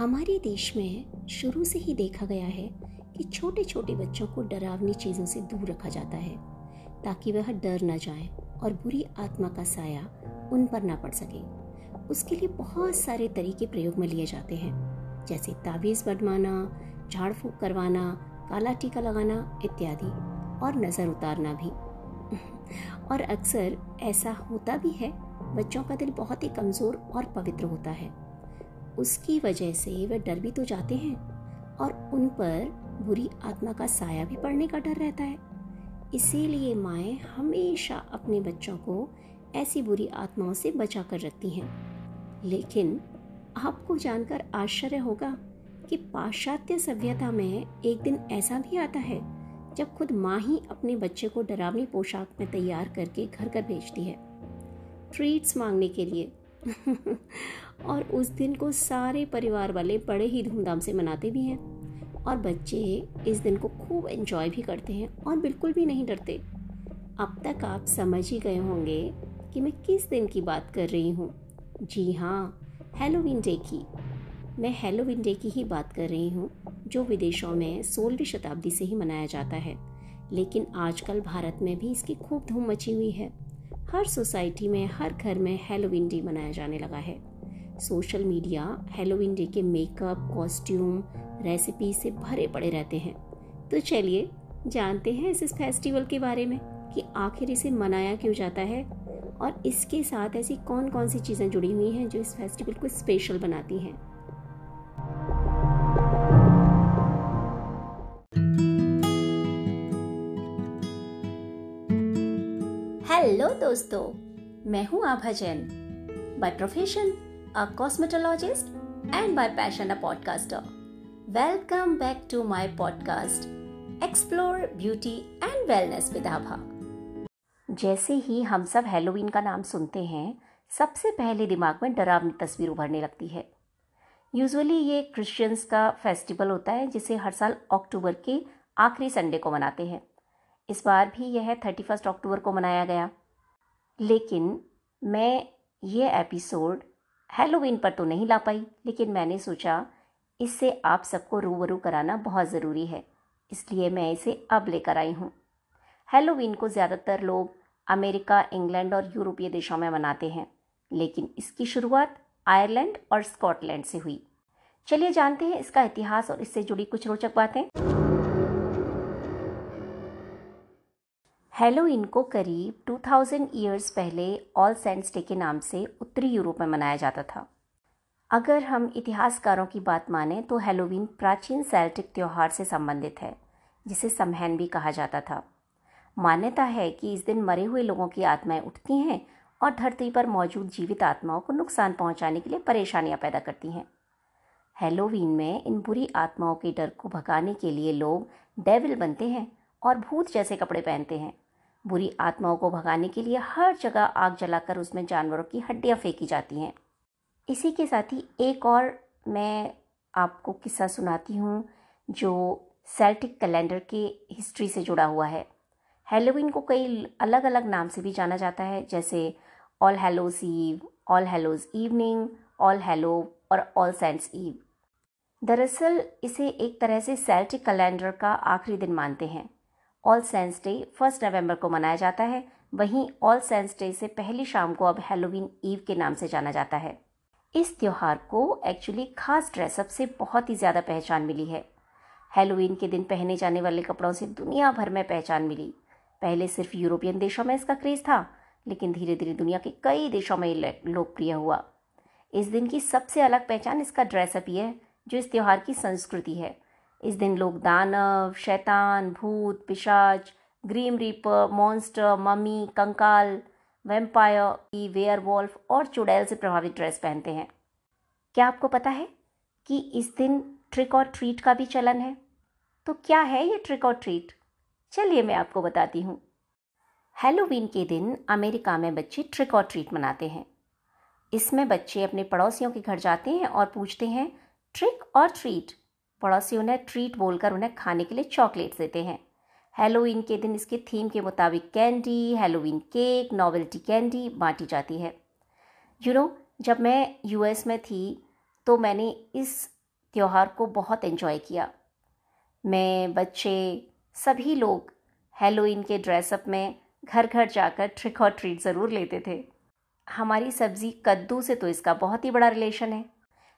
हमारे देश में शुरू से ही देखा गया है कि छोटे छोटे बच्चों को डरावनी चीज़ों से दूर रखा जाता है, ताकि वह डर ना जाए और बुरी आत्मा का साया उन पर ना पड़ सके। उसके लिए बहुत सारे तरीके प्रयोग में लिए जाते हैं, जैसे ताबीज़ बढ़वाना झाड़ फूक करवाना, काला टीका लगाना इत्यादि, और नज़र उतारना भी। और अक्सर ऐसा होता भी है, बच्चों का दिल बहुत ही कमज़ोर और पवित्र होता है। उसकी वजह से वे डर भी तो जाते हैं और उन पर बुरी आत्मा का साया भी पड़ने का डर रहता है। इसीलिए माएँ हमेशा अपने बच्चों को ऐसी बुरी आत्माओं से बचा कर रखती हैं। लेकिन आपको जानकर आश्चर्य होगा कि पाश्चात्य सभ्यता में एक दिन ऐसा भी आता है, जब खुद माँ ही अपने बच्चे को डरावनी पोशाक में तैयार करके घर घर भेजती है। ट्रीट्स मांगने के लिए और उस दिन को सारे परिवार वाले बड़े ही धूमधाम से मनाते भी हैं। और बच्चे इस दिन को खूब एंजॉय भी करते हैं और बिल्कुल भी नहीं डरते। अब तक आप समझ ही गए होंगे कि मैं किस दिन की बात कर रही हूँ। जी हाँ हेलोविन डे की। मैं हेलोविन डे की ही बात कर रही हूँ, जो विदेशों में सोलहवीं शताब्दी से ही मनाया जाता है। लेकिन आजकल भारत में भी इसकी खूब धूम मची हुई है। हर सोसाइटी में, हर घर में हेलोविन डे मनाया जाने लगा है। सोशल मीडिया हेलोविन डे के मेकअप कॉस्ट्यूम रेसिपी से भरे पड़े रहते हैं। तो चलिए, जानते हैं इस फेस्टिवल के बारे में कि आखिर इसे मनाया क्यों जाता है और इसके साथ ऐसी कौन कौन सी चीज़ें जुड़ी हुई हैं जो इस फेस्टिवल को स्पेशल बनाती हैं। हेलो दोस्तों, मैं हूँ Abha Jain. By profession a cosmetologist and by passion a podcaster welcome back to my podcast explore beauty and wellness with Abha जैसे ही हम सब हेलोवीन का नाम सुनते हैं, सबसे पहले दिमाग में डरावनी तस्वीर उभरने लगती है। यूजुअली ये क्रिश्चियंस का फेस्टिवल होता है, जिसे हर साल अक्टूबर के आखिरी संडे को मनाते हैं। इस बार भी यह थर्टी फ़र्स्ट अक्टूबर को मनाया गया। लेकिन मैं ये एपिसोड हेलोवीन पर तो नहीं ला पाई, लेकिन मैंने सोचा इससे आप सबको रूबरू कराना बहुत ज़रूरी है, इसलिए मैं इसे अब लेकर आई हूँ। हेलोवीन को ज़्यादातर लोग अमेरिका, इंग्लैंड और यूरोपीय देशों में मनाते हैं, लेकिन इसकी शुरुआत आयरलैंड और स्कॉटलैंड से हुई। चलिए जानते हैं इसका इतिहास और इससे जुड़ी कुछ रोचक बातें। हेलोइन को करीब 2000 ईयर्स पहले ऑल सेंट्स डे के नाम से उत्तरी यूरोप में मनाया जाता था। अगर हम इतिहासकारों की बात माने तो हेलोवीन प्राचीन सेल्टिक त्यौहार से संबंधित है, जिसे समहैन भी कहा जाता था। मान्यता है कि इस दिन मरे हुए लोगों की आत्माएँ उठती हैं और धरती पर मौजूद जीवित आत्माओं को नुकसान पहुँचाने के लिए परेशानियाँ पैदा करती हैं। हेलोवीन में इन बुरी आत्माओं के डर को भगाने के लिए लोग डेविल बनते हैं और भूत जैसे कपड़े पहनते हैं। बुरी आत्माओं को भगाने के लिए हर जगह आग जलाकर उसमें जानवरों की हड्डियाँ फेंकी जाती हैं। इसी के साथ ही एक और मैं आपको किस्सा सुनाती हूँ, जो सेल्टिक कैलेंडर के हिस्ट्री से जुड़ा हुआ है। हेलोविन को कई अलग अलग नाम से भी जाना जाता है, जैसे all hallows eve, all hallows evening, all hallow और ऑल सेंट्स ईव। दरअसल इसे एक तरह से सेल्टिक कैलेंडर का आखिरी दिन मानते हैं। ऑल सेंस डे फ़र्स्ट नवंबर को मनाया जाता है। वहीं ऑल सेंस डे से पहली शाम को अब हेलोवीन ईव के नाम से जाना जाता है। इस त्यौहार को एक्चुअली खास ड्रेसअप से बहुत ही ज़्यादा पहचान मिली है। हेलोवीन के दिन पहने जाने वाले कपड़ों से दुनिया भर में पहचान मिली। पहले सिर्फ़ यूरोपियन देशों में इसका क्रेज़ था, लेकिन धीरे धीरे दुनिया के कई देशों में लोकप्रिय हुआ। इस दिन की सबसे अलग पहचान इसका ड्रेसअप ही है, जो इस त्यौहार की संस्कृति है। इस दिन लोग दानव, शैतान, भूत, पिशाच, ग्रीम रीपर मॉन्स्टर मम्मी कंकाल वेम्पायर वेयर वॉल्फ और चुड़ैल से प्रभावित ड्रेस पहनते हैं। क्या आपको पता है कि इस दिन ट्रिक और ट्रीट का भी चलन है? तो क्या है ये ट्रिक और ट्रीट चलिए मैं आपको बताती हूँ। हेलोवीन के दिन अमेरिका में बच्चे ट्रिक और ट्रीट मनाते हैं। इसमें बच्चे अपने पड़ोसियों के घर जाते हैं और पूछते हैं ट्रिक और ट्रीट पड़ोसी उन्हें ट्रीट बोलकर उन्हें खाने के लिए चॉकलेट्स देते हैं। हेलोवीन के दिन इसके थीम के मुताबिक candy Halloween cake novelty candy बांटी जाती है। यू you नो know, जब मैं यूएस में थी तो मैंने इस त्यौहार को बहुत एंजॉय किया। मैं बच्चे सभी लोग हेलोइन के ड्रेसअप में घर घर जाकर ट्रिक और ट्रीट ज़रूर लेते थे। हमारी सब्ज़ी कद्दू से तो इसका बहुत ही बड़ा रिलेशन है।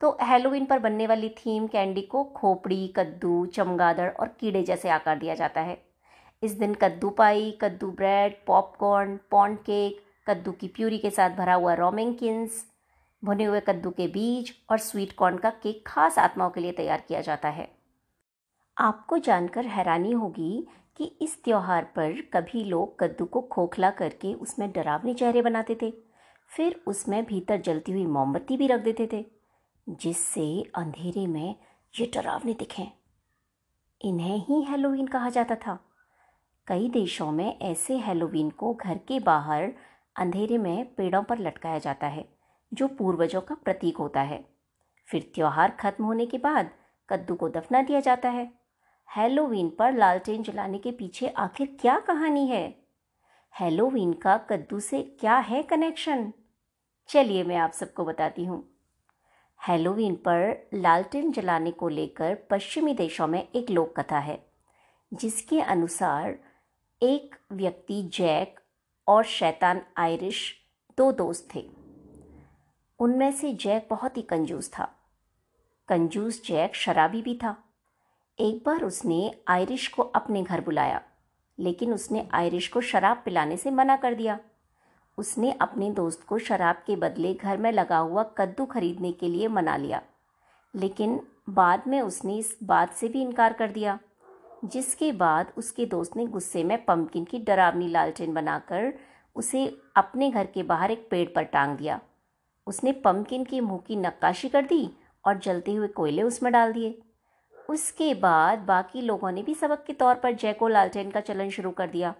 तो हेलोविन पर बनने वाली थीम कैंडी को खोपड़ी, कद्दू, चमगादड़ और कीड़े जैसे आकार दिया जाता है। इस दिन कद्दू पाई, कद्दू ब्रेड पॉपकॉर्न पॉन्ड केक कद्दू की प्यूरी के साथ भरा हुआ रोमिंकिंस भुने हुए कद्दू के बीज और स्वीट कॉर्न का केक खास आत्माओं के लिए तैयार किया जाता है। आपको जानकर हैरानी होगी कि इस त्यौहार पर कभी लोग कद्दू को खोखला करके उसमें डरावने चेहरे बनाते थे। फिर उसमें भीतर जलती हुई मोमबत्ती भी रख देते थे। जिससे अंधेरे में ये डरावने दिखें। इन्हें ही हेलोवीन कहा जाता था। कई देशों में ऐसे हेलोवीन को घर के बाहर अंधेरे में पेड़ों पर लटकाया जाता है, जो पूर्वजों का प्रतीक होता है। फिर त्यौहार खत्म होने के बाद कद्दू को दफना दिया जाता है। हेलोवीन पर लालटेन जलाने के पीछे आखिर क्या कहानी है? हेलोवीन का कद्दू से क्या है कनेक्शन चलिए मैं आप सबको बताती हूँ। हेलोवीन पर लालटेन जलाने को लेकर पश्चिमी देशों में एक लोक कथा है, जिसके अनुसार एक व्यक्ति जैक और शैतान आयरिश दो दोस्त थे। उनमें से जैक बहुत ही कंजूस था। कंजूस जैक शराबी भी था। एक बार उसने आयरिश को अपने घर बुलाया, लेकिन उसने आयरिश को शराब पिलाने से मना कर दिया। उसने अपने दोस्त को शराब के बदले घर में लगा हुआ कद्दू खरीदने के लिए मना लिया। लेकिन बाद में उसने इस बात से भी इनकार कर दिया, जिसके बाद उसके दोस्त ने गुस्से में पम्पकिन की डरावनी लालटेन बनाकर उसे अपने घर के बाहर एक पेड़ पर टांग दिया। उसने पम्पकिन के मुँह की नक्काशी कर दी और जलते हुए कोयले उसमें डाल दिए। उसके बाद बाकी लोगों ने भी सबक के तौर पर जैको लालटेन का चलन शुरू कर दिया।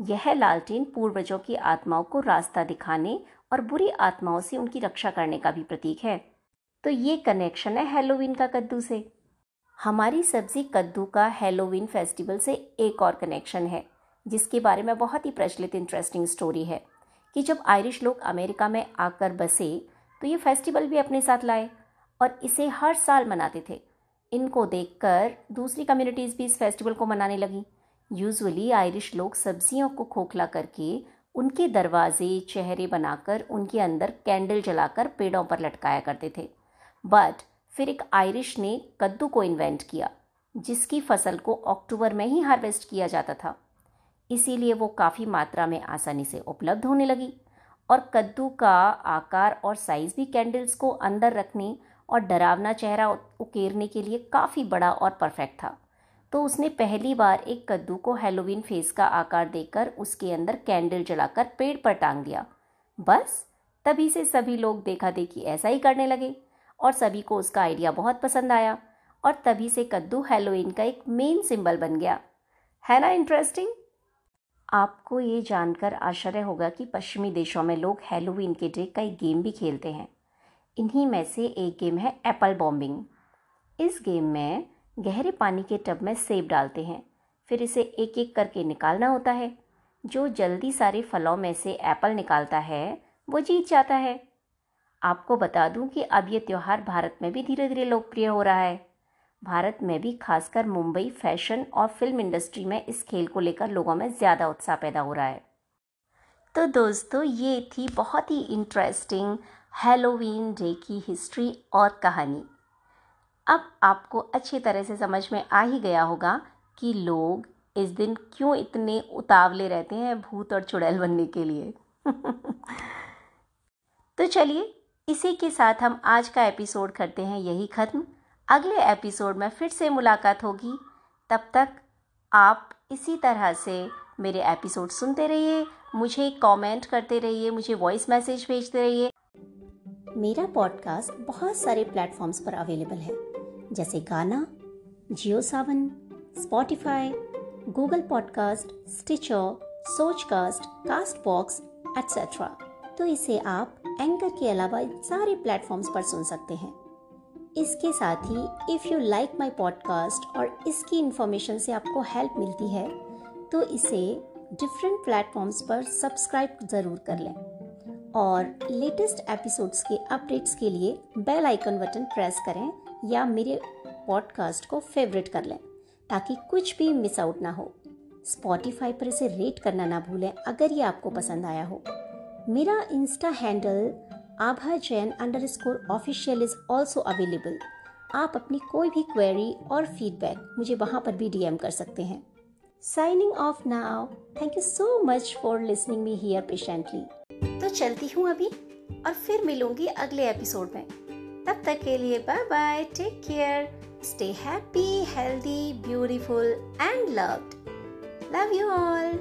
यह लालटेन पूर्वजों की आत्माओं को रास्ता दिखाने और बुरी आत्माओं से उनकी रक्षा करने का भी प्रतीक है। तो ये कनेक्शन है हेलोवीन का कद्दू से। हमारी सब्ज़ी कद्दू का हेलोवीन फेस्टिवल से एक और कनेक्शन है, जिसके बारे में बहुत ही प्रचलित इंटरेस्टिंग स्टोरी है कि जब आयरिश लोग अमेरिका में आकर बसे तो ये फेस्टिवल भी अपने साथ लाए और इसे हर साल मनाते थे। इनको देखकर दूसरी कम्युनिटीज़ भी इस फेस्टिवल को मनाने लगी। यूजुअली आयरिश लोग सब्जियों को खोखला करके उनके दरवाजे, चेहरे बनाकर उनके अंदर कैंडल जलाकर पेड़ों पर लटकाया करते थे। बट फिर एक आयरिश ने कद्दू को इन्वेंट किया, जिसकी फ़सल को अक्टूबर में ही हार्वेस्ट किया जाता था। इसीलिए वो काफ़ी मात्रा में आसानी से उपलब्ध होने लगी और कद्दू का आकार और साइज़ भी कैंडल्स को अंदर रखने और डरावना चेहरा उकेरने के लिए काफ़ी बड़ा और परफेक्ट था। तो उसने पहली बार एक कद्दू को हेलोवीन फेस का आकार देकर उसके अंदर कैंडल जलाकर पेड़ पर टांग दिया। बस, तभी से सभी लोग देखा देखी ऐसा ही करने लगे और सभी को उसका आइडिया बहुत पसंद आया और तभी से कद्दू हेलोइन का एक मेन सिंबल बन गया। है ना इंटरेस्टिंग आपको ये जानकर आश्चर्य होगा कि पश्चिमी देशों में लोग हेलोवीन के डे कई गेम भी खेलते हैं। इन्हीं में से एक गेम है एप्पल बॉम्बिंग इस गेम में गहरे पानी के टब में सेब डालते हैं। फिर इसे एक एक करके निकालना होता है। जो जल्दी सारे फलों में से एप्पल निकालता है, वो जीत जाता है। आपको बता दूँ कि अब ये त्यौहार भारत में भी धीरे धीरे लोकप्रिय हो रहा है। भारत में भी खासकर मुंबई फ़ैशन और फ़िल्म इंडस्ट्री में इस खेल को लेकर लोगों में ज़्यादा उत्साह पैदा हो रहा है। तो दोस्तों, ये थी बहुत ही इंटरेस्टिंग हेलोवीन डे की हिस्ट्री और कहानी। अब आपको अच्छी तरह से समझ में आ ही गया होगा कि लोग इस दिन क्यों इतने उतावले रहते हैं भूत और चुड़ैल बनने के लिए। तो चलिए, इसी के साथ हम आज का एपिसोड करते हैं यही ख़त्म। अगले एपिसोड में फिर से मुलाकात होगी। तब तक आप इसी तरह से मेरे एपिसोड सुनते रहिए, मुझे कमेंट करते रहिए, मुझे वॉइस मैसेज भेजते रहिए। मेरा पॉडकास्ट बहुत सारे प्लेटफॉर्म्स पर अवेलेबल है। जैसे Gaana, Jio Saavn Spotify Google podcast Stitcher Sochcast castbox etcetera तो इसे आप एंकर के अलावा सारे प्लेटफॉर्म्स पर सुन सकते हैं। इसके साथ ही if you like my podcast और इसकी इन्फॉर्मेशन से आपको हेल्प मिलती है तो इसे डिफरेंट प्लेटफॉर्म्स पर सब्सक्राइब ज़रूर कर लें। और लेटेस्ट एपिसोड्स के अपडेट्स के लिए बेल आइकन बटन प्रेस करें या मेरे पॉडकास्ट को फेवरेट कर लें, ताकि कुछ भी मिस आउट ना हो। स्पॉटिफाई पर इसे रेट करना ना भूलें, अगर ये आपको पसंद आया हो। मेरा insta handle Abha Jain underscore official is also available आप अपनी कोई भी क्वेरी और फीडबैक मुझे वहाँ पर भी डीएम कर सकते हैं। Signing off now thank you so much for listening me here patiently तो चलती हूँ अभी, और फिर मिलूँगी अगले एपिसोड में। तब तक के लिए bye bye take care stay happy healthy beautiful and loved love you all